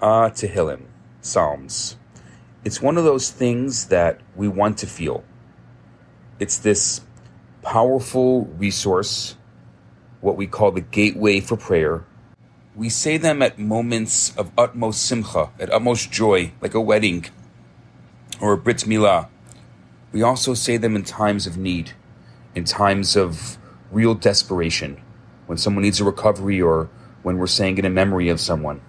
Ah, Tehillim, Psalms. It's one of those things that we want to feel. It's this powerful resource, what we call the gateway for prayer. We say them at moments of utmost simcha, at utmost joy, like a wedding or a brit milah. We also say them in times of need, in times of real desperation, when someone needs a recovery or when we're saying it in memory of someone.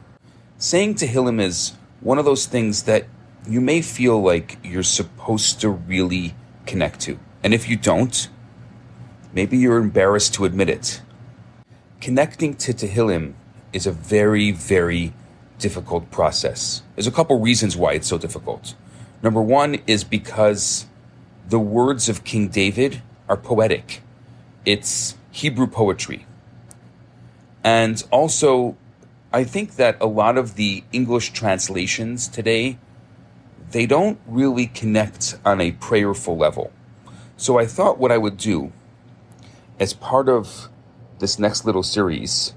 Saying Tehillim is one of those things that you may feel like you're supposed to really connect to. And if you don't, maybe you're embarrassed to admit it. Connecting to Tehillim is a very, very difficult process. There's a couple reasons why it's so difficult. Number one is because the words of King David are poetic, it's Hebrew poetry. And also, I think that a lot of the English translations today they don't really connect on a prayerful level. So I thought what I would do as part of this next little series,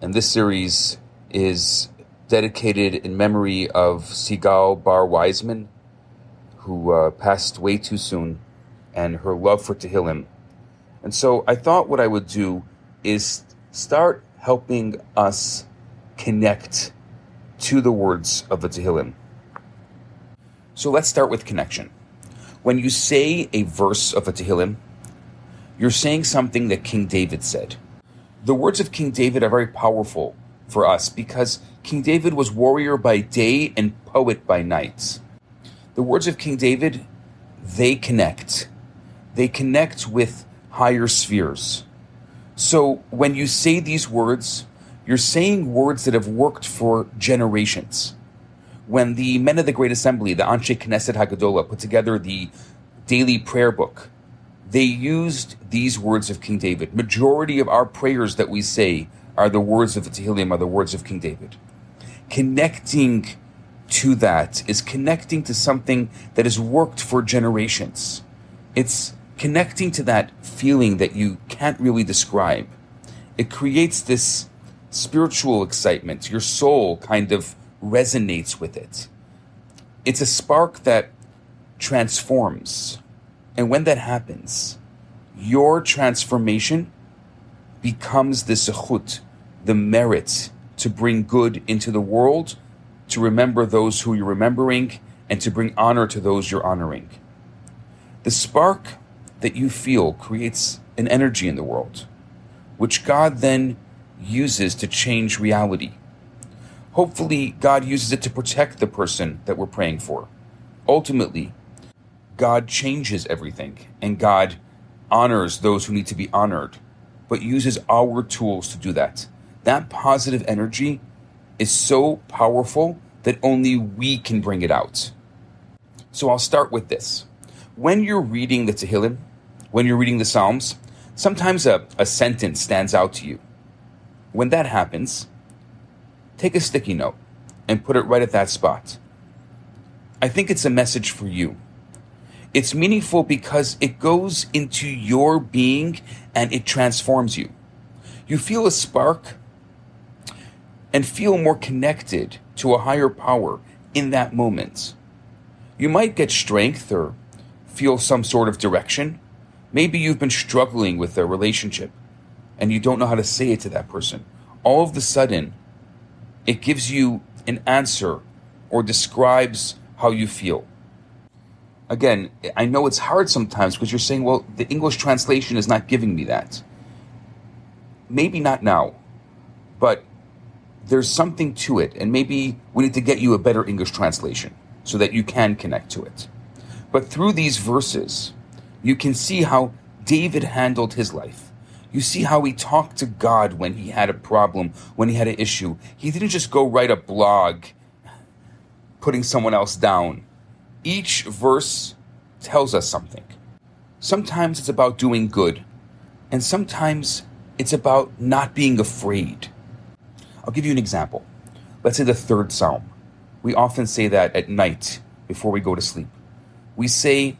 and this series is dedicated in memory of Sigal Bar Wiseman, who uh, passed way too soon, and her love for Tehillim. And so I thought what I would do is start helping us connect to the words of the Tehillim. So let's start with connection. When you say a verse of a Tehillim, you're saying something that King David said. The words of King David are very powerful for us because King David was warrior by day and poet by night. The words of King David, they connect. They connect with higher spheres. So when you say these words, you're saying words that have worked for generations. When the men of the Great Assembly, the Anshe Knesset Hagadola, put together the daily prayer book, they used these words of King David. Majority of our prayers that we say are the words of the Tehillim, are the words of King David. Connecting to that is connecting to something that has worked for generations. It's connecting to that feeling that you can't really describe. It creates this spiritual excitement. Your soul kind of resonates with it. It's a spark that transforms. And when that happens, your transformation becomes the sechut, the merit to bring good into the world, to remember those who you're remembering, and to bring honor to those you're honoring. The spark that you feel creates an energy in the world, which God then uses to change reality. Hopefully, God uses it to protect the person that we're praying for. Ultimately, God changes everything and God honors those who need to be honored, but uses our tools to do that. That positive energy is so powerful that only we can bring it out. So I'll start with this. When you're reading the Tehillim, when you're reading the Psalms, sometimes a, a sentence stands out to you when that happens, take a sticky note and put it right at that spot. I think it's a message for you. It's meaningful because it goes into your being and it transforms you. You feel a spark and feel more connected to a higher power in that moment. You might get strength or feel some sort of direction. Maybe you've been struggling with a relationship and you don't know how to say it to that person, all of the sudden, it gives you an answer or describes how you feel. Again, I know it's hard sometimes because you're saying, well, the English translation is not giving me that. Maybe not now, but there's something to it, and maybe we need to get you a better English translation so that you can connect to it. But through these verses, you can see how David handled his life you see how he talked to God when he had a problem, when he had an issue. He didn't just go write a blog putting someone else down. Each verse tells us something. Sometimes it's about doing good, and sometimes it's about not being afraid. I'll give you an example. Let's say the third psalm. We often say that at night before we go to sleep. We say,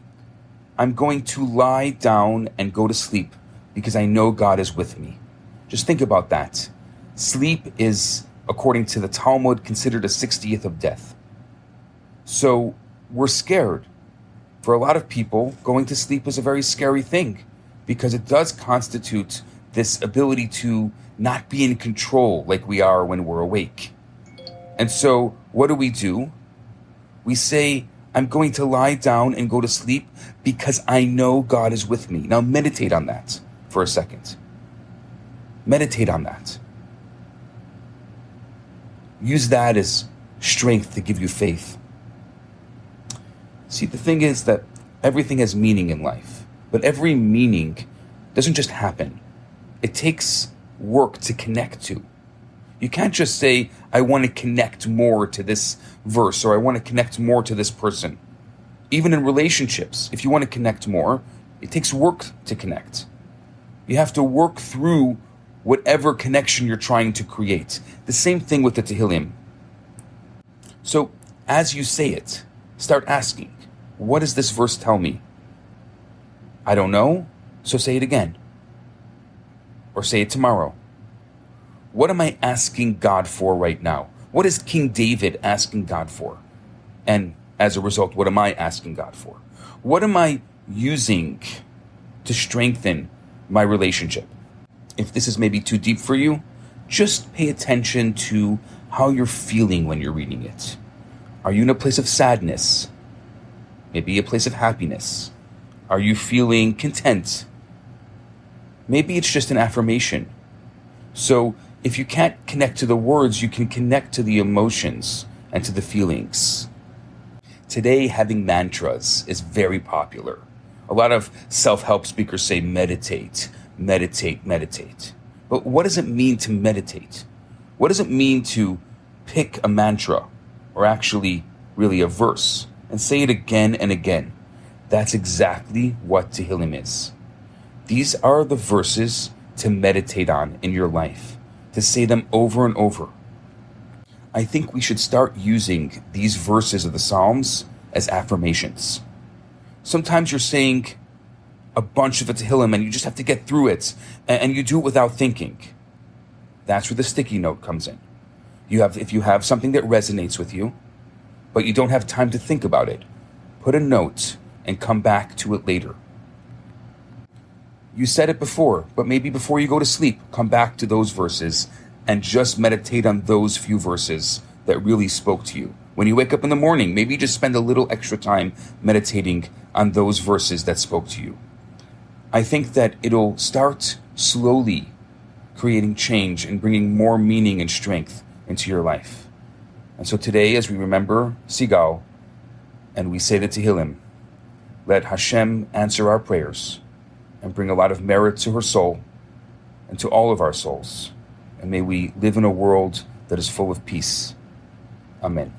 I'm going to lie down and go to sleep because I know God is with me. Just think about that. Sleep is according to the Talmud, considered a 60th of death. So we're scared. For a lot of people, going to sleep is a very scary thing because it does constitute this ability to not be in control like we are when we're awake. And so, what do we do? We say, I'm going to lie down and go to sleep because I know God is with me. Now, meditate on that for a second. Meditate on that. Use that as strength to give you faith. See, the thing is that everything has meaning in life, but every meaning doesn't just happen. It takes work to connect to. You can't just say, I want to connect more to this verse or I want to connect more to this person. Even in relationships, if you want to connect more, it takes work to connect. You have to work through whatever connection you're trying to create. The same thing with the Tehillim. So, as you say it, start asking, what does this verse tell me? I don't know, so say it again. Or say it tomorrow. What am I asking God for right now? What is King David asking God for? And as a result, what am I asking God for? What am I using to strengthen my relationship? If this is maybe too deep for you, just pay attention to how you're feeling when you're reading it. Are you in a place of sadness? Maybe a place of happiness? Are you feeling content? Maybe it's just an affirmation. So if you can't connect to the words, you can connect to the emotions and to the feelings. Today, having mantras is very popular. A lot of self help speakers say meditate, meditate, meditate. But what does it mean to meditate? What does it mean to pick a mantra, or actually, really a verse, and say it again and again? That's exactly what Tehillim is. These are the verses to meditate on in your life to say them over and over. I think we should start using these verses of the Psalms as affirmations. Sometimes you're saying a bunch of Tehillim and you just have to get through it, and you do it without thinking. That's where the sticky note comes in. You have, if you have something that resonates with you, but you don't have time to think about it, put a note and come back to it later. You said it before, but maybe before you go to sleep, come back to those verses and just meditate on those few verses that really spoke to you. When you wake up in the morning, maybe just spend a little extra time meditating on those verses that spoke to you. I think that it'll start slowly creating change and bringing more meaning and strength into your life. And so today, as we remember Sigal and we say the Tehillim, let Hashem answer our prayers and bring a lot of merit to her soul and to all of our souls. And may we live in a world that is full of peace. Amen.